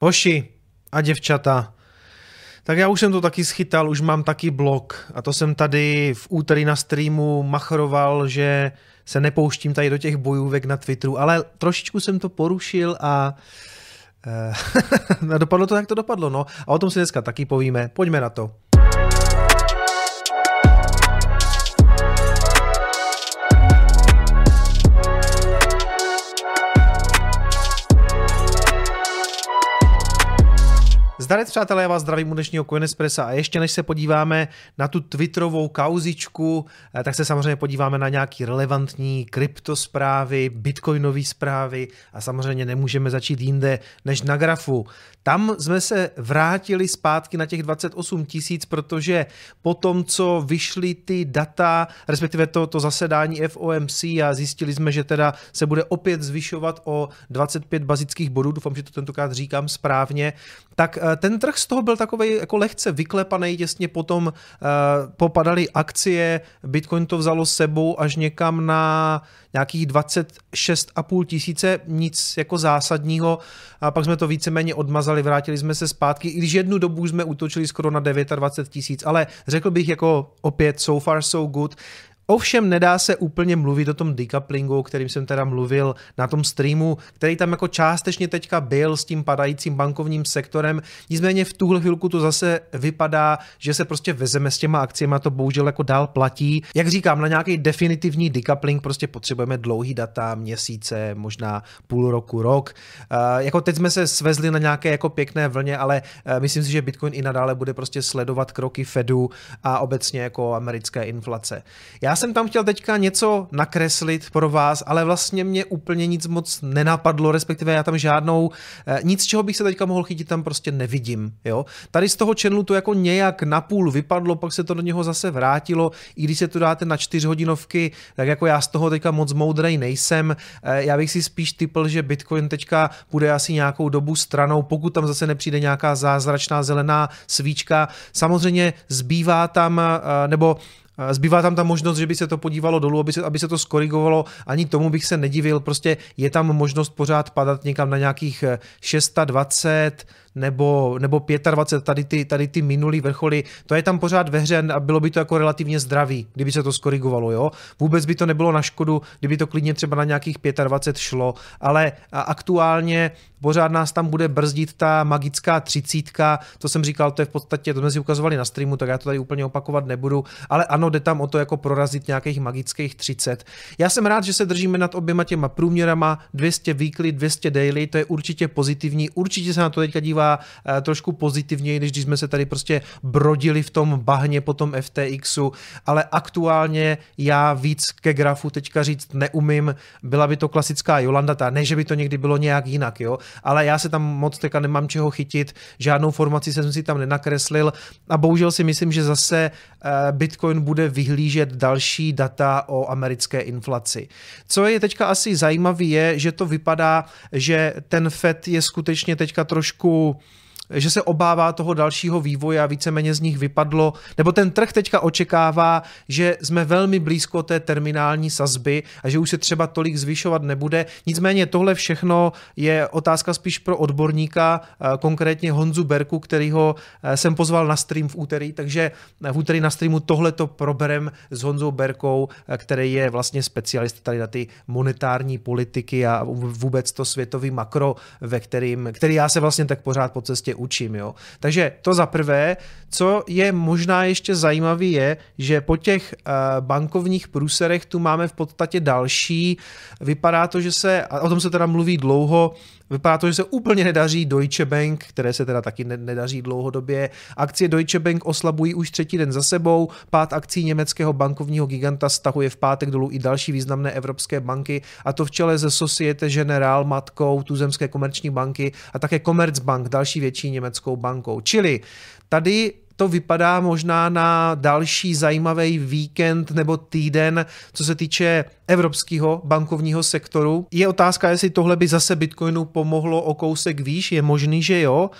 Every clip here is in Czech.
Hoši a děvčata, tak já už jsem to taky schytal, už mám taky blog a to jsem tady v úterý na streamu machroval, že se nepouštím tady do těch bojůvek na Twitteru, ale trošičku jsem to porušil a eh, dopadlo to, jak to dopadlo, no. A o tom si dneska taky povíme. Pojďme na to. Zdarec přátelé, já vás zdravím u dnešního Coinespressa a ještě než se podíváme na tu Twitterovou kauzičku, eh, tak se samozřejmě podíváme na nějaký relevantní kryptosprávy, bitcoinové zprávy a samozřejmě nemůžeme začít jinde než na grafu. Tam jsme se vrátili zpátky na těch 28 tisíc, protože po tom, co vyšly ty data, respektive to, to zasedání FOMC a zjistili jsme, že teda se bude opět zvyšovat o 25 bazických bodů, doufám, že to tentokrát říkám správně, tak eh, ten trh z toho byl takový jako lehce vyklepaný, těsně potom uh, popadaly akcie, Bitcoin to vzalo sebou až někam na nějakých 26,5 tisíce, nic jako zásadního a pak jsme to víceméně odmazali, vrátili jsme se zpátky, i když jednu dobu jsme útočili skoro na 29 tisíc, ale řekl bych jako opět so far so good. Ovšem nedá se úplně mluvit o tom decouplingu, o kterým jsem teda mluvil na tom streamu, který tam jako částečně teďka byl s tím padajícím bankovním sektorem. Nicméně v tuhle chvilku to zase vypadá, že se prostě vezeme s těma akciemi a to bohužel jako dál platí. Jak říkám, na nějaký definitivní decoupling prostě potřebujeme dlouhý data, měsíce, možná půl roku, rok. Uh, jako teď jsme se svezli na nějaké jako pěkné vlně, ale uh, myslím si, že Bitcoin i nadále bude prostě sledovat kroky Fedu a obecně jako americké inflace. Já jsem tam chtěl teďka něco nakreslit pro vás, ale vlastně mě úplně nic moc nenapadlo, respektive já tam žádnou, eh, nic, čeho bych se teďka mohl chytit, tam prostě nevidím. Jo? Tady z toho channelu to jako nějak napůl vypadlo, pak se to do něho zase vrátilo, i když se to dáte na čtyřhodinovky, tak jako já z toho teďka moc moudrej nejsem. Eh, já bych si spíš typl, že Bitcoin teďka bude asi nějakou dobu stranou, pokud tam zase nepřijde nějaká zázračná zelená svíčka. Samozřejmě zbývá tam, eh, nebo Zbývá tam ta možnost, že by se to podívalo dolů, aby se, aby se to skorigovalo. Ani tomu bych se nedivil. Prostě je tam možnost pořád padat někam na nějakých 620, nebo, nebo 25, tady ty, tady ty minulý vrcholy, to je tam pořád ve hře a bylo by to jako relativně zdravý, kdyby se to skorigovalo, jo. Vůbec by to nebylo na škodu, kdyby to klidně třeba na nějakých 25 šlo, ale aktuálně pořád nás tam bude brzdit ta magická třicítka, to jsem říkal, to je v podstatě, to jsme si ukazovali na streamu, tak já to tady úplně opakovat nebudu, ale ano, jde tam o to jako prorazit nějakých magických 30. Já jsem rád, že se držíme nad oběma těma průměrama, 200 weekly, 200 daily, to je určitě pozitivní, určitě se na to teďka dívá dívá eh, trošku pozitivněji, než když jsme se tady prostě brodili v tom bahně po tom FTXu, ale aktuálně já víc ke grafu teďka říct neumím, byla by to klasická Jolanda, ta ne, že by to někdy bylo nějak jinak, jo, ale já se tam moc teďka nemám čeho chytit, žádnou formaci jsem si tam nenakreslil. A bohužel si myslím, že zase eh, Bitcoin bude vyhlížet další data o americké inflaci. Co je teďka asi zajímavé je, že to vypadá, že ten FED je skutečně teďka trošku so že se obává toho dalšího vývoje a víceméně z nich vypadlo, nebo ten trh teďka očekává, že jsme velmi blízko té terminální sazby a že už se třeba tolik zvyšovat nebude. Nicméně tohle všechno je otázka spíš pro odborníka, eh, konkrétně Honzu Berku, kterýho eh, jsem pozval na stream v úterý, takže v úterý na streamu tohleto proberem s Honzou Berkou, eh, který je vlastně specialist tady na ty monetární politiky a vůbec to světový makro, ve kterým, který já se vlastně tak pořád po cestě učím. Jo? Takže to za prvé, co je možná ještě zajímavé, je, že po těch uh, bankovních průserech tu máme v podstatě další. Vypadá to, že se, a o tom se teda mluví dlouho, Vypadá to, že se úplně nedaří Deutsche Bank, které se teda taky nedaří dlouhodobě. Akcie Deutsche Bank oslabují už třetí den za sebou. Pát akcí německého bankovního giganta stahuje v pátek dolů i další významné evropské banky, a to v čele ze Societe Generale matkou tuzemské komerční banky a také Commerzbank, další větší německou bankou. Čili tady to vypadá možná na další zajímavý víkend nebo týden, co se týče evropského bankovního sektoru. Je otázka, jestli tohle by zase Bitcoinu pomohlo o kousek výš, je možný, že jo.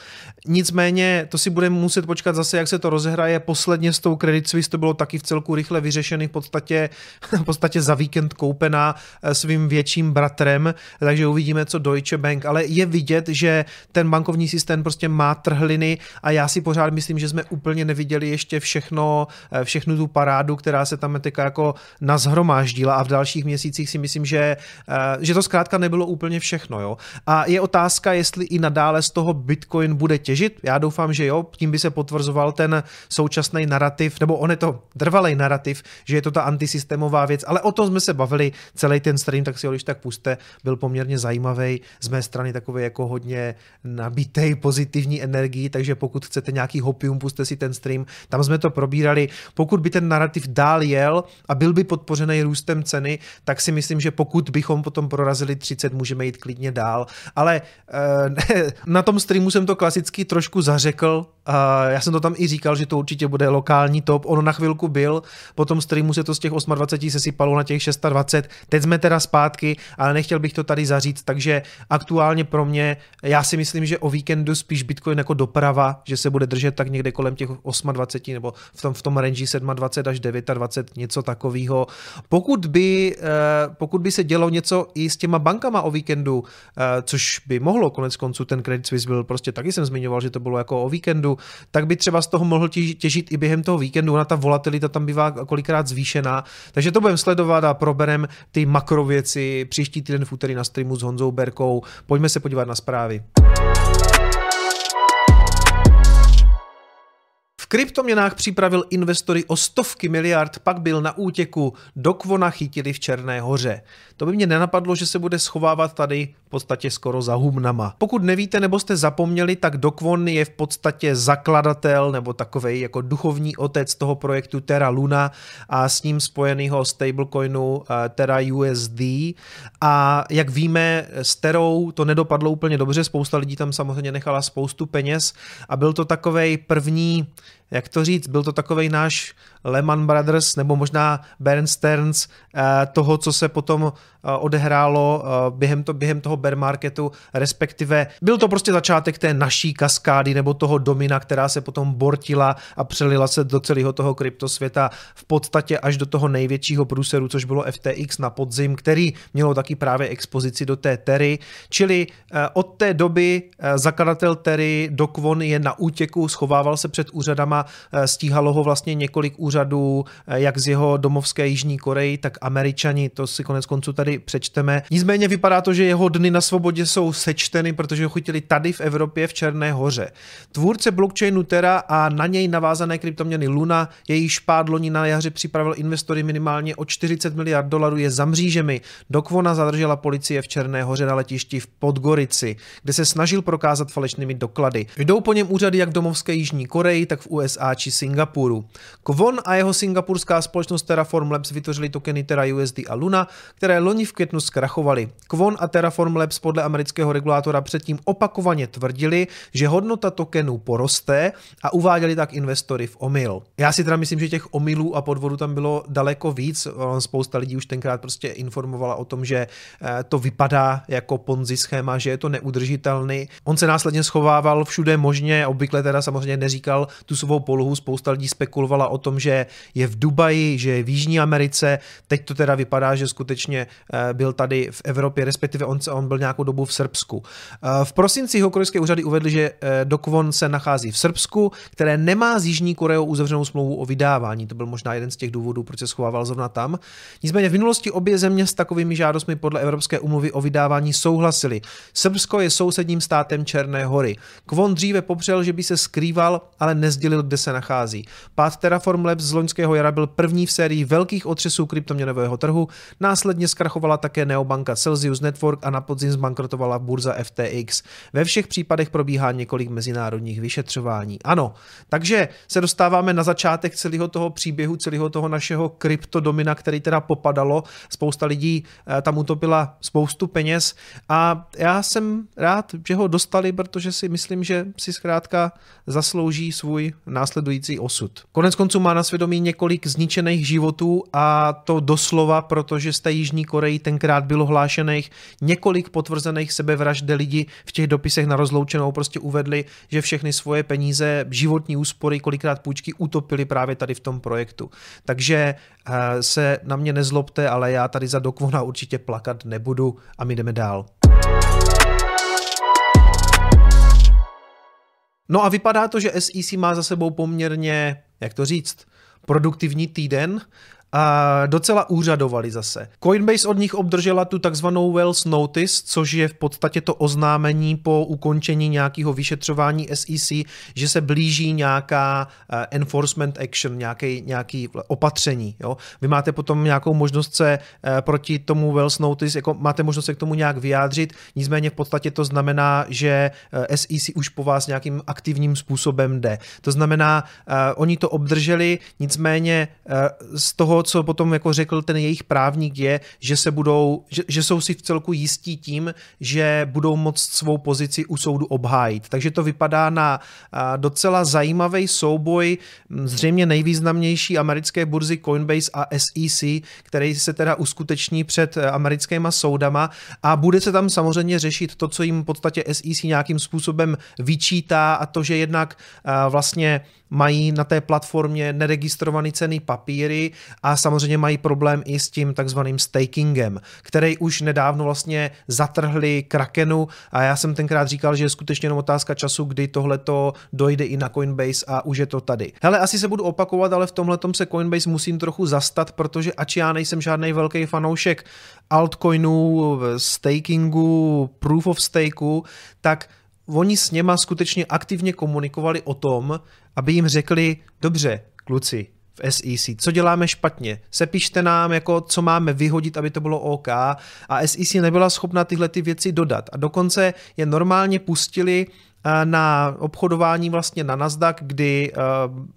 Nicméně to si budeme muset počkat zase, jak se to rozehraje. Posledně s tou Credit Suisse to bylo taky v celku rychle vyřešený, v podstatě, v podstatě za víkend koupená eh, svým větším bratrem, takže uvidíme, co Deutsche Bank, ale je vidět, že ten bankovní systém prostě má trhliny a já si pořád myslím, že jsme úplně neviděli ještě všechno, eh, všechnu tu parádu, která se tam teďka jako nazhromáždila a v dalších měsících si myslím, že, eh, že to zkrátka nebylo úplně všechno. Jo? A je otázka, jestli i nadále z toho Bitcoin bude těžit. Já doufám, že jo, tím by se potvrzoval ten současný narrativ, nebo on je to trvalý narrativ, že je to ta antisystémová věc, ale o tom jsme se bavili celý ten stream, tak si ho když tak puste, byl poměrně zajímavý, z mé strany takový jako hodně nabitej pozitivní energii, takže pokud chcete nějaký hopium, puste si ten stream, tam jsme to probírali. Pokud by ten narrativ dál jel a byl by podpořený růstem ceny, tak si myslím, že pokud bychom potom prorazili 30, můžeme jít klidně dál. Ale eh, na tom streamu jsem to klasicky trošku zařekl, já jsem to tam i říkal, že to určitě bude lokální top. Ono na chvilku byl, po tom streamu se to z těch 28 sesypalo na těch 620. Teď jsme teda zpátky, ale nechtěl bych to tady zaříct, takže aktuálně pro mě, já si myslím, že o víkendu spíš Bitcoin jako doprava, že se bude držet tak někde kolem těch 28 nebo v tom, v tom range 27 až 29, něco takového. Pokud by, eh, pokud by se dělo něco i s těma bankama o víkendu, eh, což by mohlo, konec konců ten Credit Suisse byl prostě taky jsem zmiňoval, že to bylo jako o víkendu, tak by třeba z toho mohl těžit i během toho víkendu. Ona ta volatilita tam bývá kolikrát zvýšená. Takže to budeme sledovat a proberem ty makrověci příští týden v úterý na streamu s Honzou Berkou. Pojďme se podívat na zprávy. Kryptoměnách připravil investory o stovky miliard, pak byl na útěku, do Kvona chytili v Černé hoře. To by mě nenapadlo, že se bude schovávat tady v podstatě skoro za humnama. Pokud nevíte nebo jste zapomněli, tak Dokvon je v podstatě zakladatel nebo takovej jako duchovní otec toho projektu Terra Luna a s ním spojeného stablecoinu eh, Terra USD. A jak víme, s Terou to nedopadlo úplně dobře, spousta lidí tam samozřejmě nechala spoustu peněz a byl to takovej první jak to říct, byl to takový náš Lehman Brothers nebo možná Bernsteins eh, toho, co se potom eh, odehrálo eh, během, to, během toho bear marketu, respektive byl to prostě začátek té naší kaskády nebo toho domina, která se potom bortila a přelila se do celého toho kryptosvěta v podstatě až do toho největšího průseru, což bylo FTX na podzim, který mělo taky právě expozici do té Tery, čili od té doby zakladatel Tery Dokvon je na útěku, schovával se před úřadama, stíhalo ho vlastně několik úřadů úřadů, eh, jak z jeho domovské Jižní Koreji, tak Američani, to si konec konců tady přečteme. Nicméně vypadá to, že jeho dny na svobodě jsou sečteny, protože ho chytili tady v Evropě v Černé hoře. Tvůrce blockchainu Terra a na něj navázané kryptoměny Luna, její špád loni na jaře připravil investory minimálně o 40 miliard dolarů je za mřížemi. Dokvona zadržela policie v Černé hoře na letišti v Podgorici, kde se snažil prokázat falešnými doklady. Jdou po něm úřady jak domovské Jižní Koreji, tak v USA či Singapuru. Kvon a jeho singapurská společnost Terraform Labs vytvořili tokeny Terra USD a Luna, které loni v květnu zkrachovaly. Kvon a Terraform Labs podle amerického regulátora předtím opakovaně tvrdili, že hodnota tokenů poroste a uváděli tak investory v omyl. Já si teda myslím, že těch omylů a podvodů tam bylo daleko víc. Spousta lidí už tenkrát prostě informovala o tom, že eh, to vypadá jako ponzi schéma, že je to neudržitelný. On se následně schovával všude možně, obvykle teda samozřejmě neříkal tu svou polohu. Spousta lidí spekulovala o tom, že je v Dubaji, že je v Jižní Americe. Teď to teda vypadá, že skutečně eh, byl tady v Evropě, respektive on, on byl nějakou dobu v Srbsku. Eh, v prosinci jeho korejské úřady uvedly, že eh, Dokvon se nachází v Srbsku, které nemá s Jižní Koreou uzavřenou smlouvu o vydávání. To byl možná jeden z těch důvodů, proč se schovával zrovna tam. Nicméně v minulosti obě země s takovými žádostmi podle Evropské umluvy o vydávání souhlasili. Srbsko je sousedním státem Černé hory. Kvon dříve popřel, že by se skrýval, ale nezdělil, kde se nachází. Pád Terraform Labs z loňského jara byl první v sérii velkých otřesů kryptoměnového trhu, následně zkrachovala také neobanka Celsius Network a na podzim zbankrotovala burza FTX. Ve všech případech probíhá několik mezinárodních vyšetřování. Ano, takže se dostáváme na začátek celého toho příběhu, celého toho našeho kryptodomina, který teda popadalo. Spousta lidí eh, tam utopila spoustu peněz a já jsem rád, že ho dostali, protože si myslím, že si zkrátka zaslouží svůj následující osud. Konec konců má na svědomí několik zničených životů a to doslova, protože z té Jižní Koreji tenkrát bylo hlášených několik potvrzených sebevražd, kde lidi v těch dopisech na rozloučenou prostě uvedli, že všechny svoje peníze, životní úspory, kolikrát půjčky utopili právě tady v tom projektu. Takže eh, se na mě nezlobte, ale já tady za Dokvona určitě plakat nebudu a my jdeme dál. No a vypadá to, že SEC má za sebou poměrně, jak to říct, produktivní týden a docela úřadovali zase. Coinbase od nich obdržela tu takzvanou Wells Notice, což je v podstatě to oznámení po ukončení nějakého vyšetřování SEC, že se blíží nějaká eh, enforcement action, nějaký, nějaký opatření. Jo? Vy máte potom nějakou možnost se eh, proti tomu Wells Notice, jako máte možnost se k tomu nějak vyjádřit, nicméně v podstatě to znamená, že SEC eh, už po vás nějakým aktivním způsobem jde. To znamená, oni to obdrželi, nicméně z toho co potom jako řekl ten jejich právník, je, že se budou, že, že jsou si v celku jistí tím, že budou moct svou pozici u soudu obhájit. Takže to vypadá na docela zajímavý souboj zřejmě nejvýznamnější americké burzy Coinbase a SEC, který se teda uskuteční před e, americkýma soudama a bude se tam samozřejmě řešit to, co jim v podstatě SEC nějakým způsobem vyčítá a to, že jednak vlastně mají na té platformě neregistrovaný cený papíry a samozřejmě mají problém i s tím takzvaným stakingem, který už nedávno vlastně zatrhli Krakenu a já jsem tenkrát říkal, že je skutečně jenom otázka času, kdy tohle to dojde i na Coinbase a už je to tady. Hele, asi se budu opakovat, ale v tomhle se Coinbase musím trochu zastat, protože ač já nejsem žádný velký fanoušek altcoinů, stakingu, proof of stakeu, tak oni s něma skutečně aktivně komunikovali o tom, aby jim řekli, dobře, kluci, v SEC. Co děláme špatně? Sepište nám, jako, co máme vyhodit, aby to bylo OK. A SEC nebyla schopna tyhle ty věci dodat. A dokonce je normálně pustili Eh, na obchodování vlastně na Nasdaq, kdy eh,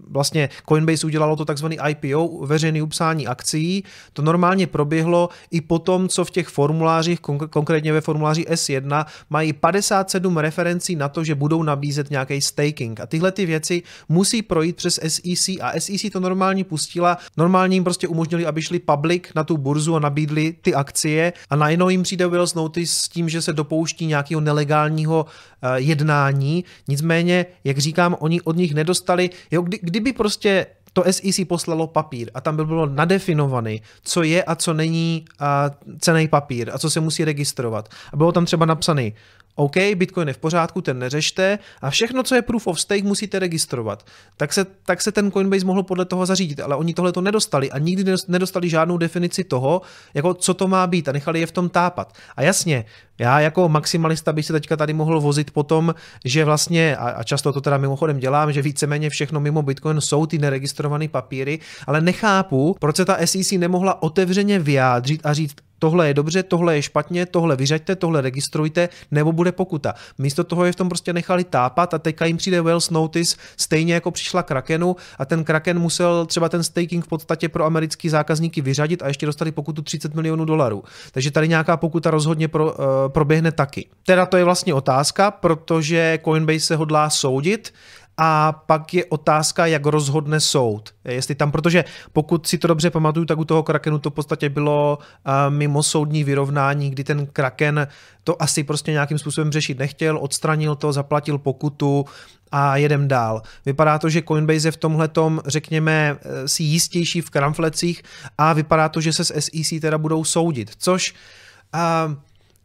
vlastně Coinbase udělalo to takzvaný IPO, veřejný upsání akcí. To normálně proběhlo i po tom, co v těch formulářích, konkrétně ve formuláři S1, mají 57 referencí na to, že budou nabízet nějaký staking. A tyhle ty věci musí projít přes SEC a SEC to normálně pustila. Normálně jim prostě umožnili, aby šli public na tu burzu a nabídli ty akcie a najednou jim přijde Wills Notice s tím, že se dopouští nějakého nelegálního Eh, jednání, nicméně, jak říkám, oni od nich nedostali, jo, kdy, kdyby prostě to SEC poslalo papír a tam by bylo nadefinovaný, co je a co není a cený papír a co se musí registrovat. A bylo tam třeba napsaný OK, Bitcoin je v pořádku, ten neřešte a všechno, co je proof of stake, musíte registrovat. Tak se, tak se ten Coinbase mohl podle toho zařídit, ale oni tohle to nedostali a nikdy nedostali žádnou definici toho, jako co to má být a nechali je v tom tápat. A jasně, já jako maximalista bych se teďka tady mohl vozit po tom, že vlastně, a často to teda mimochodem dělám, že víceméně všechno mimo Bitcoin jsou ty neregistrované papíry, ale nechápu, proč se ta SEC nemohla otevřeně vyjádřit a říct, tohle je dobře, tohle je špatně, tohle vyřaďte, tohle registrujte, nebo bude pokuta. Místo toho je v tom prostě nechali tápat a teďka jim přijde Wells Notice, stejně jako přišla Krakenu a ten Kraken musel třeba ten staking v podstatě pro americký zákazníky vyřadit a ještě dostali pokutu 30 milionů dolarů. Takže tady nějaká pokuta rozhodně pro, uh, proběhne taky. Teda to je vlastně otázka, protože Coinbase se hodlá soudit a pak je otázka, jak rozhodne soud. Jestli tam, protože pokud si to dobře pamatuju, tak u toho Krakenu to v podstatě bylo uh, mimo soudní vyrovnání, kdy ten Kraken to asi prostě nějakým způsobem řešit nechtěl, odstranil to, zaplatil pokutu a jedem dál. Vypadá to, že Coinbase je v tomhle řekněme, eh, si jistější v kramflecích a vypadá to, že se s SEC teda budou soudit, což uh,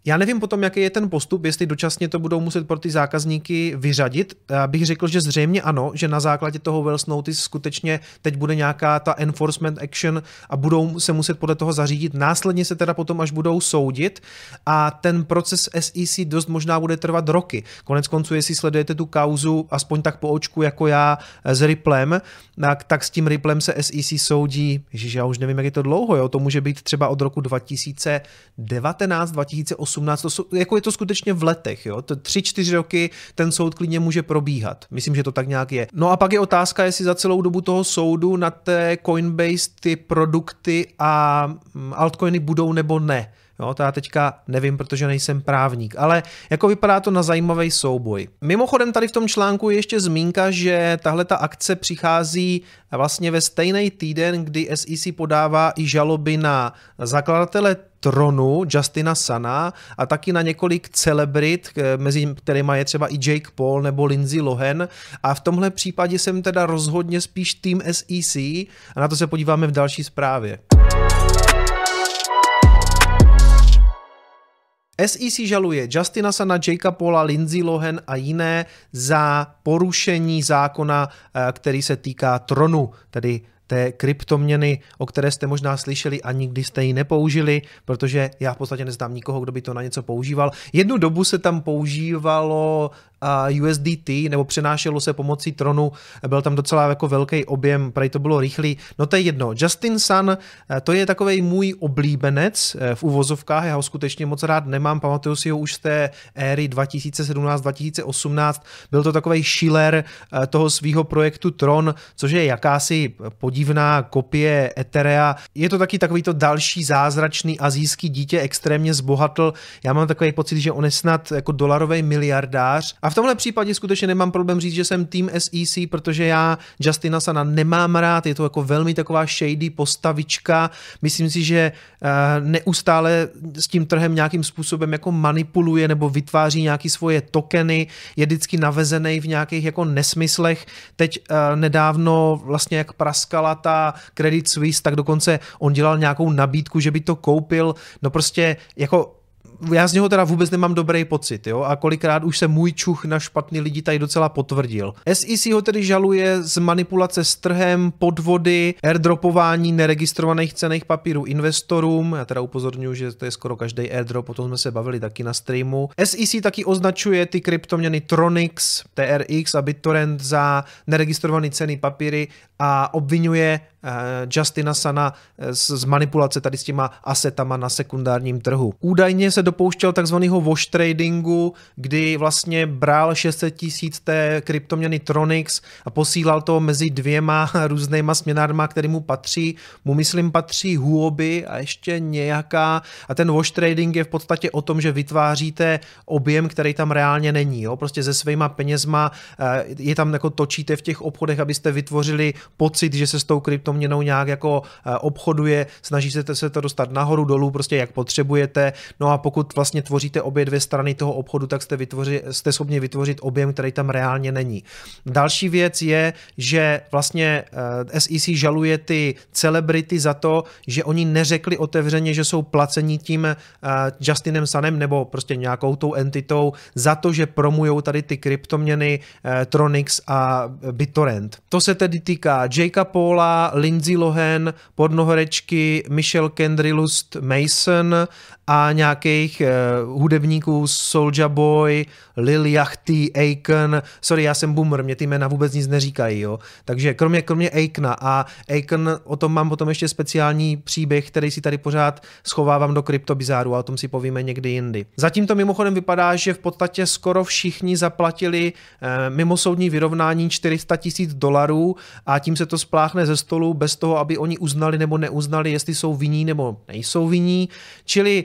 já nevím potom, jaký je ten postup, jestli dočasně to budou muset pro ty zákazníky vyřadit. Já bych řekl, že zřejmě ano, že na základě toho Wells Notice skutečně teď bude nějaká ta enforcement action a budou se muset podle toho zařídit. Následně se teda potom až budou soudit a ten proces SEC dost možná bude trvat roky. Konec konců, jestli sledujete tu kauzu aspoň tak po očku jako já s Ripplem, tak, tak s tím Ripplem se SEC soudí, ježiš, já už nevím, jak je to dlouho, jo? to může být třeba od roku 2019, 2018, 18, to jsou, jako je to skutečně v letech, jo, to 3-4 roky ten soud klidně může probíhat, myslím, že to tak nějak je. No a pak je otázka, jestli za celou dobu toho soudu na té Coinbase ty produkty a mm, altcoiny budou nebo ne. Jo, to já teďka nevím, protože nejsem právník, ale jako vypadá to na zajímavý souboj. Mimochodem tady v tom článku je ještě zmínka, že tahle ta akce přichází vlastně ve stejný týden, kdy SEC podává i žaloby na zakladatele tronu Justina Sana a taky na několik celebrit, mezi kterými je třeba i Jake Paul nebo Lindsay Lohan a v tomhle případě jsem teda rozhodně spíš tým SEC a na to se podíváme v další zprávě. SEC žaluje Justina Sana, Jakea Paula, Lindsay Lohan a jiné za porušení zákona, eh, který se týká tronu, tedy té kryptoměny, o které jste možná slyšeli a nikdy jste ji nepoužili, protože já v podstatě neznám nikoho, kdo by to na něco používal. Jednu dobu se tam používalo USDT, nebo přenášelo se pomocí tronu, byl tam docela jako velký objem, prej to bylo rychlý. No to je jedno. Justin Sun, eh, to je takový můj oblíbenec eh, v uvozovkách, já ho skutečně moc rád nemám, pamatuju si ho už z té éry 2017-2018, byl to takový šíler eh, toho svého projektu Tron, což je jakási podivná kopie Etherea. Je to taky takový to další zázračný azijský dítě, extrémně zbohatl. Já mám takový pocit, že on je snad jako dolarový miliardář v tomhle případě skutečně nemám problém říct, že jsem tým SEC, protože já Justina Sana nemám rád, je to jako velmi taková shady postavička. Myslím si, že eh, neustále s tím trhem nějakým způsobem jako manipuluje nebo vytváří nějaké svoje tokeny, je vždycky navezený v nějakých jako nesmyslech. Teď eh, nedávno vlastně jak praskala ta Credit Suisse, tak dokonce on dělal nějakou nabídku, že by to koupil. No prostě jako já z něho teda vůbec nemám dobrý pocit, jo, a kolikrát už se můj čuch na špatný lidi tady docela potvrdil. SEC ho tedy žaluje z manipulace s trhem, podvody, airdropování neregistrovaných cených papírů investorům, já teda upozorňuji, že to je skoro každý airdrop, o tom jsme se bavili taky na streamu. SEC taky označuje ty kryptoměny Tronix, TRX a BitTorrent za neregistrované ceny papíry a obvinuje Justina Sana z, z manipulace tady s těma asetama na sekundárním trhu. Údajně se dopouštěl takzvaného wash tradingu, kdy vlastně bral 600 tisíc té kryptoměny Tronix a posílal to mezi dvěma různýma směnárma, který mu patří. Mu myslím patří Huobi a ještě nějaká. A ten wash trading je v podstatě o tom, že vytváříte objem, který tam reálně není. Jo? Prostě se svýma penězma eh, je tam jako točíte v těch obchodech, abyste vytvořili pocit, že se s tou kryptoměnou nějak jako eh, obchoduje, snažíte se to dostat nahoru, dolů, prostě jak potřebujete. No a pokud vlastně tvoříte obě dvě strany toho obchodu, tak jste, vytvoři, jste schopni vytvořit objem, který tam reálně není. Další věc je, že vlastně eh, SEC žaluje ty celebrity za to, že oni neřekli otevřeně, že jsou placení tím eh, Justinem Sanem nebo prostě nějakou tou entitou za to, že promujou tady ty kryptoměny Tronix a BitTorrent. To se tedy týká Jakea Paula, Lindsay Lohan, pornohorečky Michelle Kendrillust Mason a nějakých uh, hudebníků Soulja Boy, Lil Yachty, Aiken, sorry, já jsem boomer, mě ty jména vůbec nic neříkají, jo. Takže kromě, kromě Aikena a Aiken, o tom mám potom ještě speciální příběh, který si tady pořád schovávám do kryptobizáru a o tom si povíme někdy jindy. Zatím to mimochodem vypadá, že v podstatě skoro všichni zaplatili uh, mimosoudní vyrovnání 400 tisíc dolarů a tím se to spláchne ze stolu bez toho, aby oni uznali nebo neuznali, jestli jsou vinní nebo nejsou vinní. Čili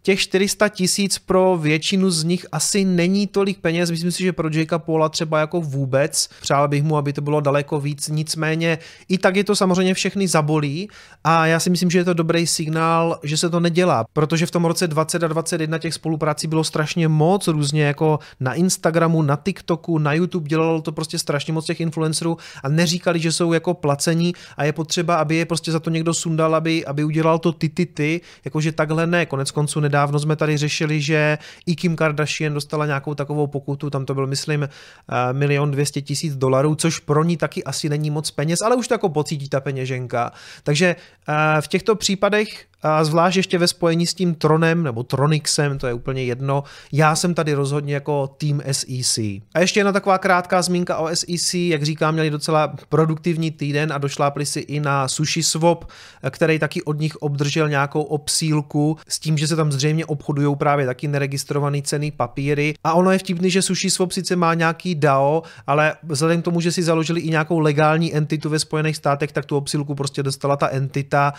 těch 400 tisíc pro většinu z nich asi není tolik peněz, myslím si, že pro Jakea Paula třeba jako vůbec, přál bych mu, aby to bylo daleko víc, nicméně i tak je to samozřejmě všechny zabolí. A já si myslím, že je to dobrý signál, že se to nedělá, protože v tom roce 20 a 21 těch spoluprací bylo strašně moc, různě jako na Instagramu, na TikToku, na YouTube, dělalo to prostě strašně moc těch influencerů a neříkali, že jsou jako placení. A je potřeba, aby je prostě za to někdo sundal, aby, aby udělal to ty ty ty, jakože takhle ne, konec konců nedávno jsme tady řešili, že i Kim Kardashian dostala nějakou takovou pokutu, tam to byl, myslím, eh, milion dvěstě tisíc dolarů, což pro ní taky asi není moc peněz, ale už to jako pocítí ta peněženka. Takže eh, v těchto případech a zvlášť ještě ve spojení s tím Tronem nebo Tronixem, to je úplně jedno. Já jsem tady rozhodně jako tým SEC. A ještě jedna taková krátká zmínka o SEC, jak říkám, měli docela produktivní týden a došlápli si i na Sushi Swap, který taky od nich obdržel nějakou obsílku s tím, že se tam zřejmě obchodují právě taky neregistrovaný ceny papíry. A ono je vtipný, že Sushi Swap sice má nějaký DAO, ale vzhledem k tomu, že si založili i nějakou legální entitu ve Spojených státech, tak tu obsílku prostě dostala ta entita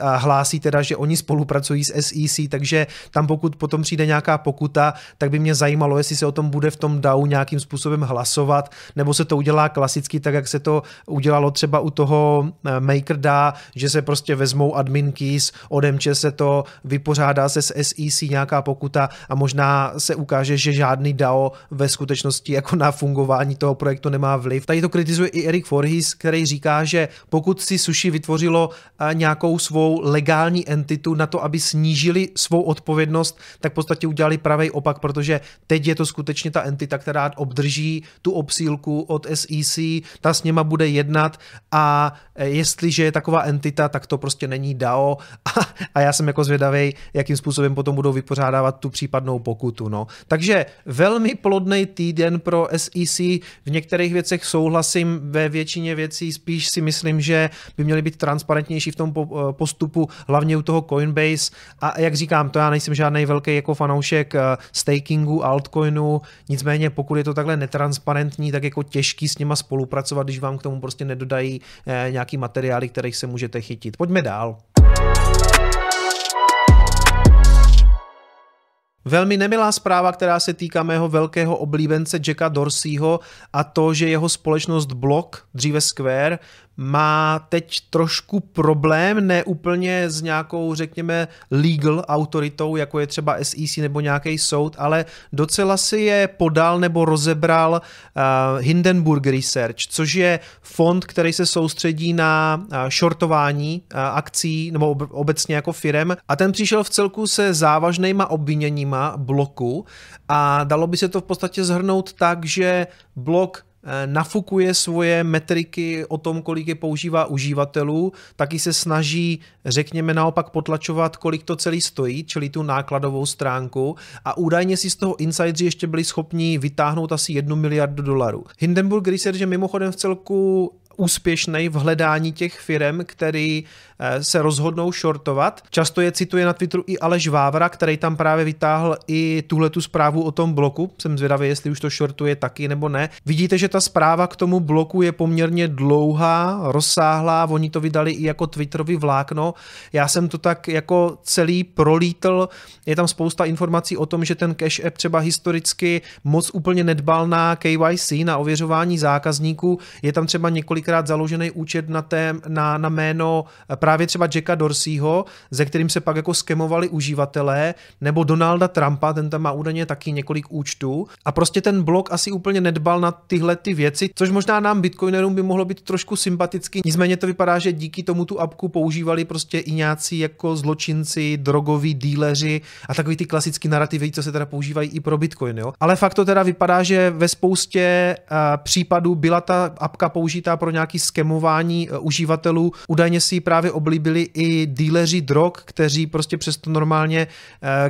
a hlásí teda, že oni spolupracují s SEC, takže tam pokud potom přijde nějaká pokuta, tak by mě zajímalo, jestli se o tom bude v tom DAO nějakým způsobem hlasovat, nebo se to udělá klasicky, tak jak se to udělalo třeba u toho eh, MakerDA, že se prostě vezmou admin keys, odemče se to, vypořádá se s SEC nějaká pokuta a možná se ukáže, že žádný DAO ve skutečnosti jako na fungování toho projektu nemá vliv. Tady to kritizuje i Erik Forhis, který říká, že pokud si Sushi vytvořilo eh, nějakou svou legální entitu na to, aby snížili svou odpovědnost, tak v podstatě udělali pravý opak, protože teď je to skutečně ta entita, která obdrží tu obsílku od SEC, ta s něma bude jednat a eh, jestliže je taková entita, tak to prostě není DAO a, a já jsem jako zvědavý, jakým způsobem potom budou vypořádávat tu případnou pokutu. No. Takže velmi plodný týden pro SEC, v některých věcech souhlasím, ve většině věcí spíš si myslím, že by měly být transparentnější v tom eh, postupu, hlavně u toho Coinbase a jak říkám, to já nejsem žádný velký jako fanoušek eh, stakingu, altcoinu, nicméně pokud je to takhle netransparentní, tak jako těžký s nima spolupracovat, když vám k tomu prostě nedodají eh, nějaký materiály, kterých se můžete chytit. Pojďme dál. Velmi nemilá zpráva, která se týká mého velkého oblíbence Jacka Dorseyho a to, že jeho společnost Block, dříve Square, má teď trošku problém, ne úplně s nějakou, řekněme, legal autoritou, jako je třeba SEC nebo nějaký soud, ale docela si je podal nebo rozebral uh, Hindenburg Research, což je fond, který se soustředí na uh, shortování uh, akcí nebo ob- obecně jako firem. A ten přišel v celku se závažnýma obviněníma bloku a dalo by se to v podstatě zhrnout tak, že blok nafukuje svoje metriky o tom, kolik je používá uživatelů, taky se snaží, řekněme naopak, potlačovat, kolik to celý stojí, čili tu nákladovou stránku a údajně si z toho insideri ještě byli schopni vytáhnout asi jednu miliardu dolarů. Hindenburg Research je mimochodem v celku úspěšný v hledání těch firm, který eh, se rozhodnou shortovat. Často je cituje na Twitteru i Aleš Vávra, který tam právě vytáhl i tuhle tu zprávu o tom bloku. Jsem zvědavý, jestli už to shortuje taky nebo ne. Vidíte, že ta zpráva k tomu bloku je poměrně dlouhá, rozsáhlá, oni to vydali i jako Twitterový vlákno. Já jsem to tak jako celý prolítl, je tam spousta informací o tom, že ten Cash App třeba historicky moc úplně nedbal na KYC, na ověřování zákazníků. Je tam třeba několik několikrát založený účet na, tém, na, na jméno eh, právě třeba Jacka Dorseyho, ze kterým se pak jako skemovali uživatelé, nebo Donalda Trumpa, ten tam má údajně taky několik účtů. A prostě ten blog asi úplně nedbal na tyhle ty věci, což možná nám bitcoinerům by mohlo být trošku sympaticky. Nicméně to vypadá, že díky tomu tu apku používali prostě i nějací jako zločinci, drogoví díleři a takový ty klasický narrativy, co se teda používají i pro bitcoin. Jo? Ale fakt to teda vypadá, že ve spoustě uh, případů byla ta apka použitá pro nějaký skemování eh, uživatelů. Údajně si ji právě oblíbili i díleři drog, kteří prostě přesto normálně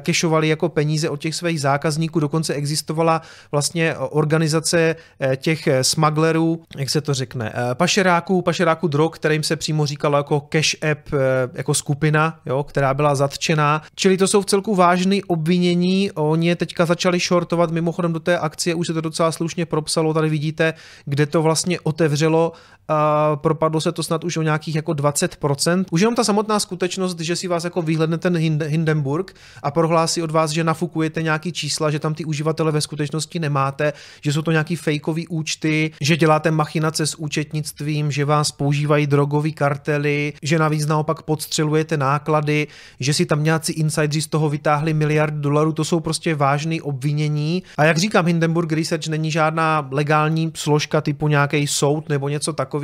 kešovali eh, jako peníze od těch svých zákazníků. Dokonce existovala vlastně organizace eh, těch smugglerů, jak se to řekne, pašeráků, pašeráků drog, kterým se přímo říkalo jako cash app, jako skupina, jo, která byla zatčená. Čili to jsou v celku vážné obvinění. Oni je teďka začali shortovat, mimochodem do té akcie už se to docela slušně propsalo, tady vidíte, kde to vlastně otevřelo a propadlo se to snad už o nějakých jako 20%. Už jenom ta samotná skutečnost, že si vás jako vyhledne ten Hindenburg a prohlásí od vás, že nafukujete nějaký čísla, že tam ty uživatele ve skutečnosti nemáte, že jsou to nějaký fejkový účty, že děláte machinace s účetnictvím, že vás používají drogové kartely, že navíc naopak podstřelujete náklady, že si tam nějací insidři z toho vytáhli miliard dolarů, to jsou prostě vážné obvinění. A jak říkám, Hindenburg Research není žádná legální složka typu nějaký soud nebo něco takového.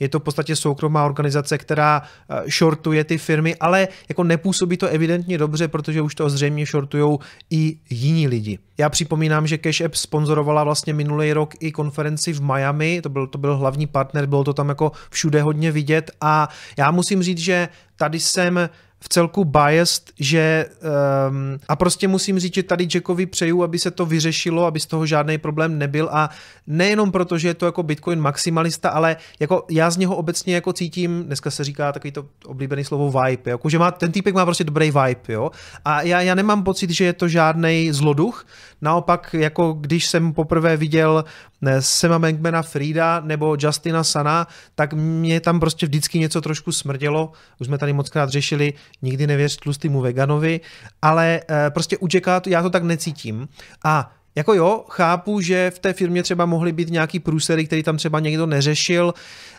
Je to v podstatě soukromá organizace, která eh, shortuje ty firmy, ale jako nepůsobí to evidentně dobře, protože už to zřejmě shortují i jiní lidi. Já připomínám, že Cash App sponzorovala vlastně minulý rok i konferenci v Miami, to byl, to byl hlavní partner, bylo to tam jako všude hodně vidět. A já musím říct, že tady jsem v celku biased, že um, a prostě musím říct, že tady Jackovi přeju, aby se to vyřešilo, aby z toho žádný problém nebyl. A nejenom proto, že je to jako Bitcoin maximalista, ale jako já z něho obecně jako cítím, dneska se říká takový to oblíbený slovo vibe, jako že má, ten týpek má prostě dobrý vibe, jo, a já, já nemám pocit, že je to žádný zloduch, naopak jako když jsem poprvé viděl Sema Bankmana Frida nebo Justina Sana, tak mě tam prostě vždycky něco trošku smrdělo. Už jsme tady mockrát řešili, nikdy nevěř tlustýmu veganovi, ale eh, prostě u Jacka já to tak necítím. A jako jo, chápu, že v té firmě třeba mohly být nějaký průsery, který tam třeba někdo neřešil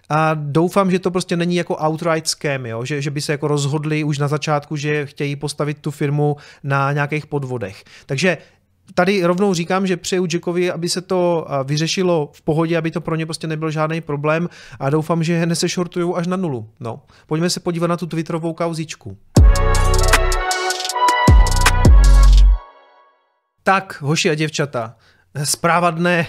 a doufám, že to prostě není jako outright scam, jo? Že, že by se jako rozhodli už na začátku, že chtějí postavit tu firmu na nějakých podvodech. Takže tady rovnou říkám, že přeju Jackovi, aby se to vyřešilo v pohodě, aby to pro ně prostě nebyl žádný problém a doufám, že nesešortují až na nulu. No, pojďme se podívat na tu Twitterovou kauzičku. Tak, hoši a děvčata, zpráva dne.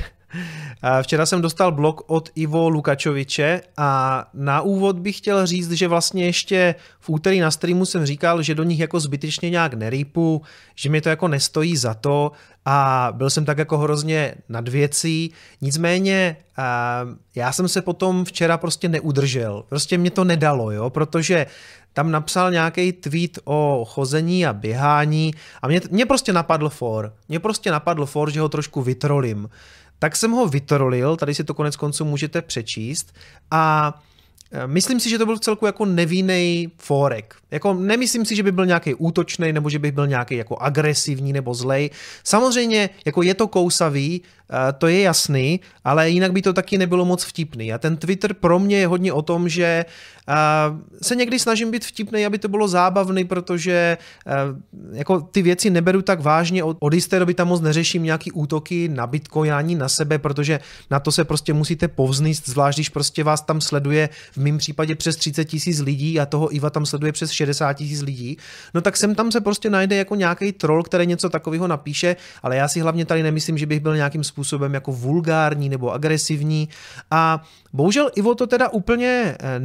Včera jsem dostal blog od Ivo Lukačoviče a na úvod bych chtěl říct, že vlastně ještě v úterý na streamu jsem říkal, že do nich jako zbytečně nějak nerýpu, že mi to jako nestojí za to a byl jsem tak jako hrozně nad věcí. Nicméně já jsem se potom včera prostě neudržel. Prostě mě to nedalo, jo, protože tam napsal nějaký tweet o chození a běhání a mě, mě prostě napadl for. Mě prostě napadl for, že ho trošku vytrolím. Tak jsem ho vytrolil, tady si to konec konců můžete přečíst a e, Myslím si, že to byl celku jako nevinný forek. Jako nemyslím si, že by byl nějaký útočný nebo že by byl nějaký jako agresivní nebo zlej. Samozřejmě jako je to kousavý, e, to je jasný, ale jinak by to taky nebylo moc vtipný. A ten Twitter pro mě je hodně o tom, že se někdy snažím být vtipný, aby to bylo zábavný, protože jako ty věci neberu tak vážně. Od, jisté doby tam moc neřeším nějaký útoky na Bitcoin ani na sebe, protože na to se prostě musíte povznést, zvlášť když prostě vás tam sleduje v mém případě přes 30 tisíc lidí a toho Iva tam sleduje přes 60 tisíc lidí, no tak sem tam se prostě najde jako nějaký troll, který něco takového napíše, ale já si hlavně tady nemyslím, že bych byl nějakým způsobem jako vulgární nebo agresivní. A bohužel Ivo to teda úplně eh,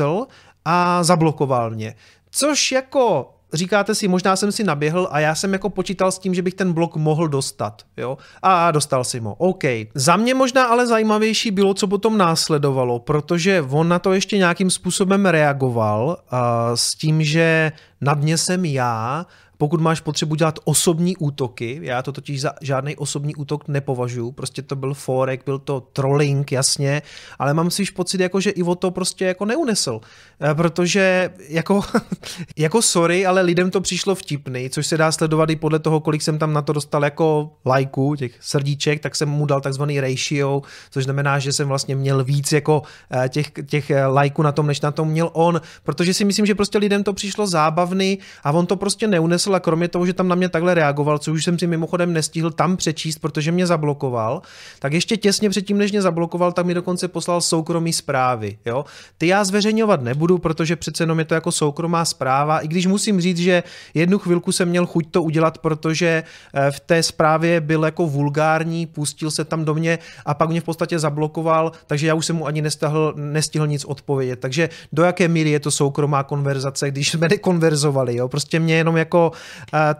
nesl a zablokoval mě. Což jako říkáte si, možná jsem si naběhl a já jsem jako počítal s tím, že bych ten blok mohl dostat, jo? A dostal si ho, OK. Za mě možná ale zajímavější bylo, co potom následovalo, protože on na to ještě nějakým způsobem reagoval uh, s tím, že nad mě jsem já, pokud máš potřebu dělat osobní útoky, já to totiž za žádný osobní útok nepovažuji, prostě to byl forek, byl to trolling, jasně, ale mám si pocit, jako, že Ivo to prostě jako neunesl, eh, protože jako, jako sorry, ale lidem to přišlo vtipný, což se dá sledovat i podle toho, kolik jsem tam na to dostal jako lajků, těch srdíček, tak jsem mu dal takzvaný ratio, což znamená, že jsem vlastně měl víc jako eh, těch, těch eh, lajků na tom, než na tom měl on, protože si myslím, že prostě lidem to přišlo zábavný a on to prostě neunesl a kromě toho, že tam na mě takhle reagoval, co už jsem si mimochodem nestihl tam přečíst, protože mě zablokoval, tak ještě těsně předtím, než mě zablokoval, tak mi dokonce poslal soukromý zprávy. Jo? Ty já zveřejňovat nebudu, protože přece jenom je to jako soukromá zpráva, i když musím říct, že jednu chvilku jsem měl chuť to udělat, protože eh, v té zprávě byl jako vulgární, pustil se tam do mě a pak mě v podstatě zablokoval, takže já už jsem mu ani nestihl, nestihl nic odpovědět. Takže do jaké míry je to soukromá konverzace, když jsme nekonverzovali, jo? Prostě mě jenom jako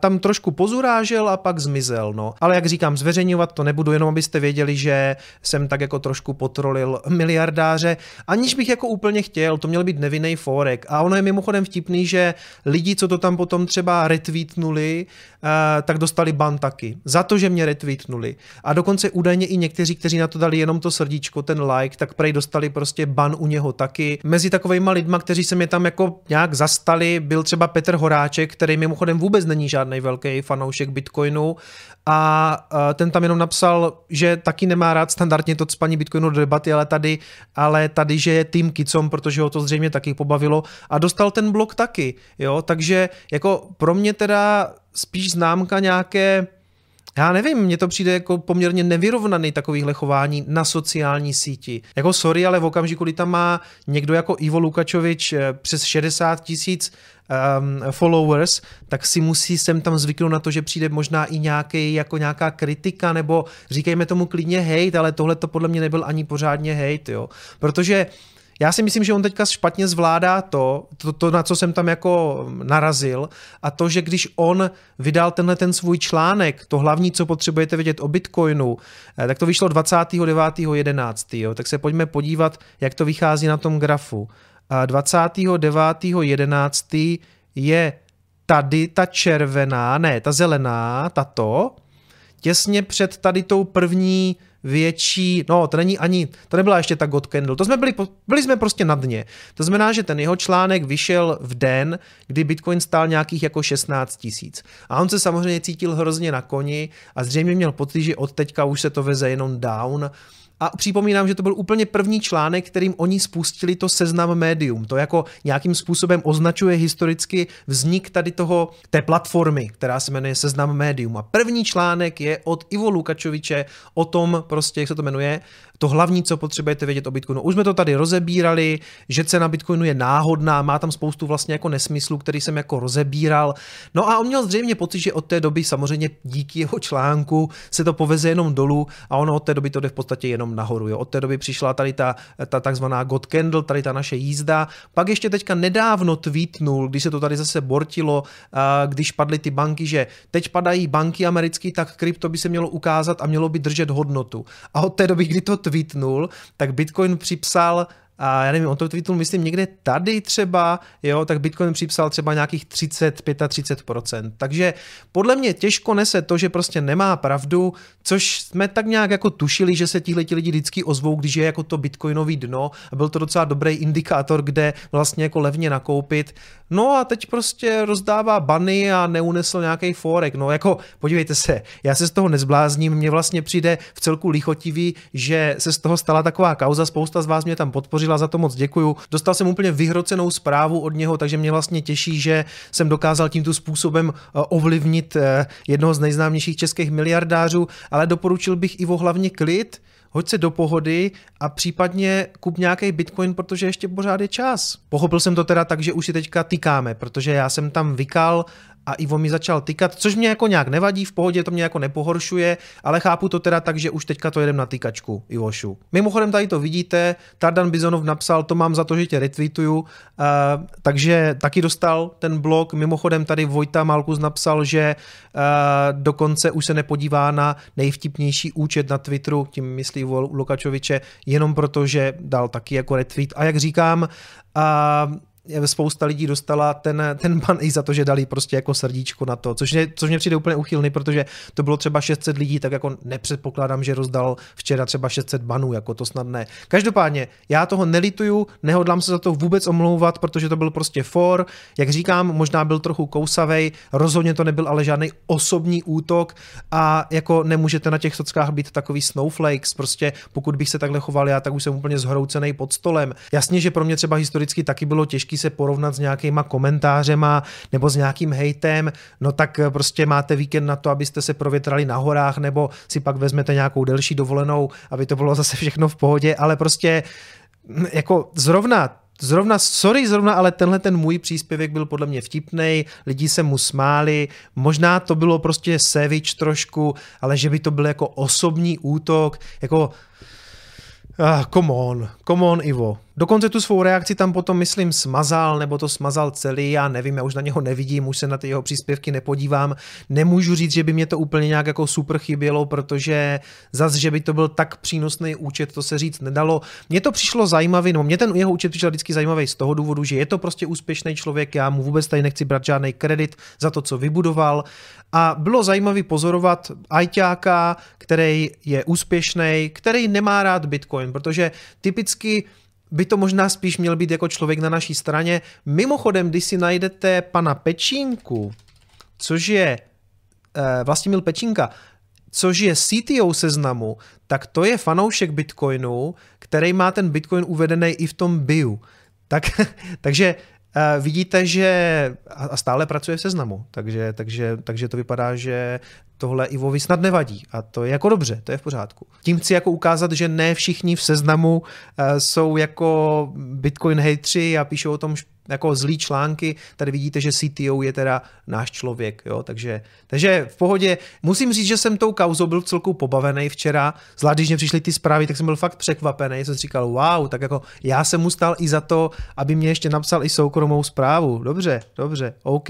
tam trošku pozurážel a pak zmizel. No. Ale jak říkám, zveřejňovat to nebudu, jenom abyste věděli, že jsem tak jako trošku potrolil miliardáře, aniž bych jako úplně chtěl, to měl být nevinný forek. A ono je mimochodem vtipný, že lidi, co to tam potom třeba retweetnuli, tak dostali ban taky. Za to, že mě retweetnuli. A dokonce údajně i někteří, kteří na to dali jenom to srdíčko, ten like, tak prej dostali prostě ban u něho taky. Mezi takovými lidma, kteří se mě tam jako nějak zastali, byl třeba Petr Horáček, který mimochodem vůbec není žádný velký fanoušek Bitcoinu. A ten tam jenom napsal, že taky nemá rád standardně to spaní Bitcoinu do debaty, ale tady, ale tady, že je tým kicom, protože ho to zřejmě taky pobavilo. A dostal ten blok taky, jo, takže jako pro mě teda spíš známka nějaké já nevím, mně to přijde jako poměrně nevyrovnaný takovýhle chování na sociální síti. Jako sorry, ale v okamžiku, kdy tam má někdo jako Ivo Lukačovič eh, přes 60 tisíc um, followers, tak si musí sem tam zvyknout na to, že přijde možná i nějaký, jako nějaká kritika, nebo říkejme tomu klidně hate, ale tohle to podle mě nebyl ani pořádně hate, jo. Protože já si myslím, že on teďka špatně zvládá to, to, to, na co jsem tam jako narazil, a to, že když on vydal tenhle ten svůj článek, to hlavní, co potřebujete vědět o Bitcoinu, eh, tak to vyšlo 29.11. Tak se pojďme podívat, jak to vychází na tom grafu. 29.11. je tady ta červená, ne, ta zelená, tato, těsně před tady tou první větší, no to není ani, to nebyla ještě ta God Candle, to jsme byli, byli jsme prostě na dně. To znamená, že ten jeho článek vyšel v den, kdy Bitcoin stál nějakých jako 16 tisíc. A on se samozřejmě cítil hrozně na koni a zřejmě měl pocit, že od teďka už se to veze jenom down a připomínám, že to byl úplně první článek, kterým oni spustili to seznam médium. To jako nějakým způsobem označuje historicky vznik tady toho, té platformy, která se jmenuje seznam médium. A první článek je od Ivo Lukačoviče o tom, prostě, jak se to jmenuje, to hlavní, co potřebujete vědět o Bitcoinu. Už jsme to tady rozebírali, že cena Bitcoinu je náhodná, má tam spoustu vlastně jako nesmyslů, který jsem jako rozebíral. No a on měl zřejmě pocit, že od té doby samozřejmě díky jeho článku se to poveze jenom dolů a ono od té doby to jde v podstatě jenom nahoru. Jo. Od té doby přišla tady ta, ta takzvaná God Candle, tady ta naše jízda. Pak ještě teďka nedávno tweetnul, když se to tady zase bortilo, když padly ty banky, že teď padají banky americké, tak krypto by se mělo ukázat a mělo by držet hodnotu. A od té doby, kdy to tweetnul, tak Bitcoin připsal a já nevím, on to tweetnul, myslím, někde tady třeba, jo, tak Bitcoin připsal třeba nějakých 30, 35%. Takže podle mě těžko nese to, že prostě nemá pravdu, což jsme tak nějak jako tušili, že se tihle lidi vždycky ozvou, když je jako to bitcoinový dno a byl to docela dobrý indikátor, kde vlastně jako levně nakoupit. No a teď prostě rozdává bany a neunesl nějaký forek. No jako podívejte se, já se z toho nezblázním, mně vlastně přijde v celku lichotivý, že se z toho stala taková kauza, spousta z vás mě tam podpořila, za to moc děkuju. Dostal jsem úplně vyhrocenou zprávu od něho, takže mě vlastně těší, že jsem dokázal tímto způsobem eh, ovlivnit eh, jednoho z nejznámějších českých miliardářů, ale doporučil bych Ivo hlavně klid, hoď se do pohody a případně kup nějaký bitcoin, protože ještě pořád je čas. Pochopil jsem to teda tak, že už si teďka tykáme, protože já jsem tam vykal a Ivo mi začal tykat, což mě jako nějak nevadí, v pohodě to mě jako nepohoršuje, ale chápu to teda tak, že už teďka to jedem na tykačku, Ivošu. Mimochodem tady to vidíte, Tardan Bizonov napsal, to mám za to, že tě retweetuju, uh, takže taky dostal ten blog, mimochodem tady Vojta Malkus napsal, že uh, dokonce už se nepodívá na nejvtipnější účet na Twitteru, tím myslí Lukačoviče, jenom proto, že dal taky jako retweet. A jak říkám, uh, spousta lidí dostala ten, ten ban i za to, že dali prostě jako srdíčko na to, což, je, což mě přijde úplně uchylný, protože to bylo třeba 600 lidí, tak jako nepředpokládám, že rozdal včera třeba 600 banů, jako to snad ne. Každopádně, já toho nelituju, nehodlám se za to vůbec omlouvat, protože to byl prostě for, jak říkám, možná byl trochu kousavej, rozhodně to nebyl ale žádný osobní útok a jako nemůžete na těch sockách být takový snowflakes, prostě pokud bych se takhle choval já, tak už jsem úplně zhroucený pod stolem. Jasně, že pro mě třeba historicky taky bylo těžké se porovnat s nějakýma komentářema nebo s nějakým hejtem, no tak eh, prostě máte víkend na to, abyste se provětrali na horách nebo si pak vezmete nějakou delší dovolenou, aby to bylo zase všechno v pohodě, ale prostě hm, jako zrovna Zrovna, sorry, zrovna, ale tenhle ten můj příspěvek byl podle mě vtipný, lidi se mu smáli, možná to bylo prostě sevič trošku, ale že by to byl jako osobní útok, jako Ah, come on, come on Ivo. Dokonce tu svou reakci tam potom, myslím, smazal, nebo to smazal celý, já nevím, já už na něho nevidím, už se na ty jeho příspěvky nepodívám. Nemůžu říct, že by mě to úplně nějak jako super chybělo, protože zas, že by to byl tak přínosný účet, to se říct nedalo. Mně to přišlo zajímavý, no mě ten jeho účet přišel vždycky zajímavý z toho důvodu, že je to prostě úspěšný člověk, já mu vůbec tady nechci brát žádný kredit za to, co vybudoval. A bylo zajímavý pozorovat ajťáka, který je úspěšný, který nemá rád Bitcoin, protože typicky by to možná spíš měl být jako člověk na naší straně. Mimochodem, když si najdete pana Pečínku, což je eh, Vlastimil Pečínka, což je CTO seznamu, tak to je fanoušek Bitcoinu, který má ten Bitcoin uvedený i v tom bio. Tak, takže Uh, vidíte, že a stále pracuje v seznamu, takže, takže, takže to vypadá, že tohle Ivovi snad nevadí a to je jako dobře, to je v pořádku. Tím chci jako ukázat, že ne všichni v seznamu uh, jsou jako Bitcoin hejtři a píšou o tom jako zlý články. Tady vidíte, že CTO je teda náš člověk, jo, takže, takže v pohodě. Musím říct, že jsem tou kauzou byl celkou pobavený včera, zvlášť když mě přišly ty zprávy, tak jsem byl fakt překvapený, jsem si říkal, wow, tak jako já jsem mu stál i za to, aby mě ještě napsal i soukromou zprávu. Dobře, dobře, OK.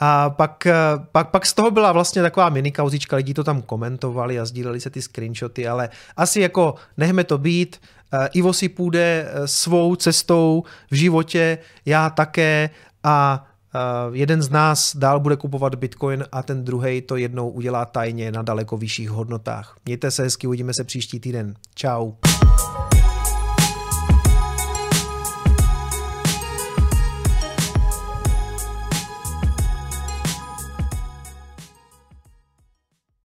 A pak, pak, pak z toho byla vlastně taková mini kauzička, lidi to tam komentovali a sdíleli se ty screenshoty, ale asi jako nechme to být, Eh, Ivo si půjde eh, svou cestou v životě, já také a jeden z nás dál bude kupovat Bitcoin a ten druhý to jednou udělá tajně na daleko vyšších hodnotách. Mějte se hezky, uvidíme se příští týden. Ciao.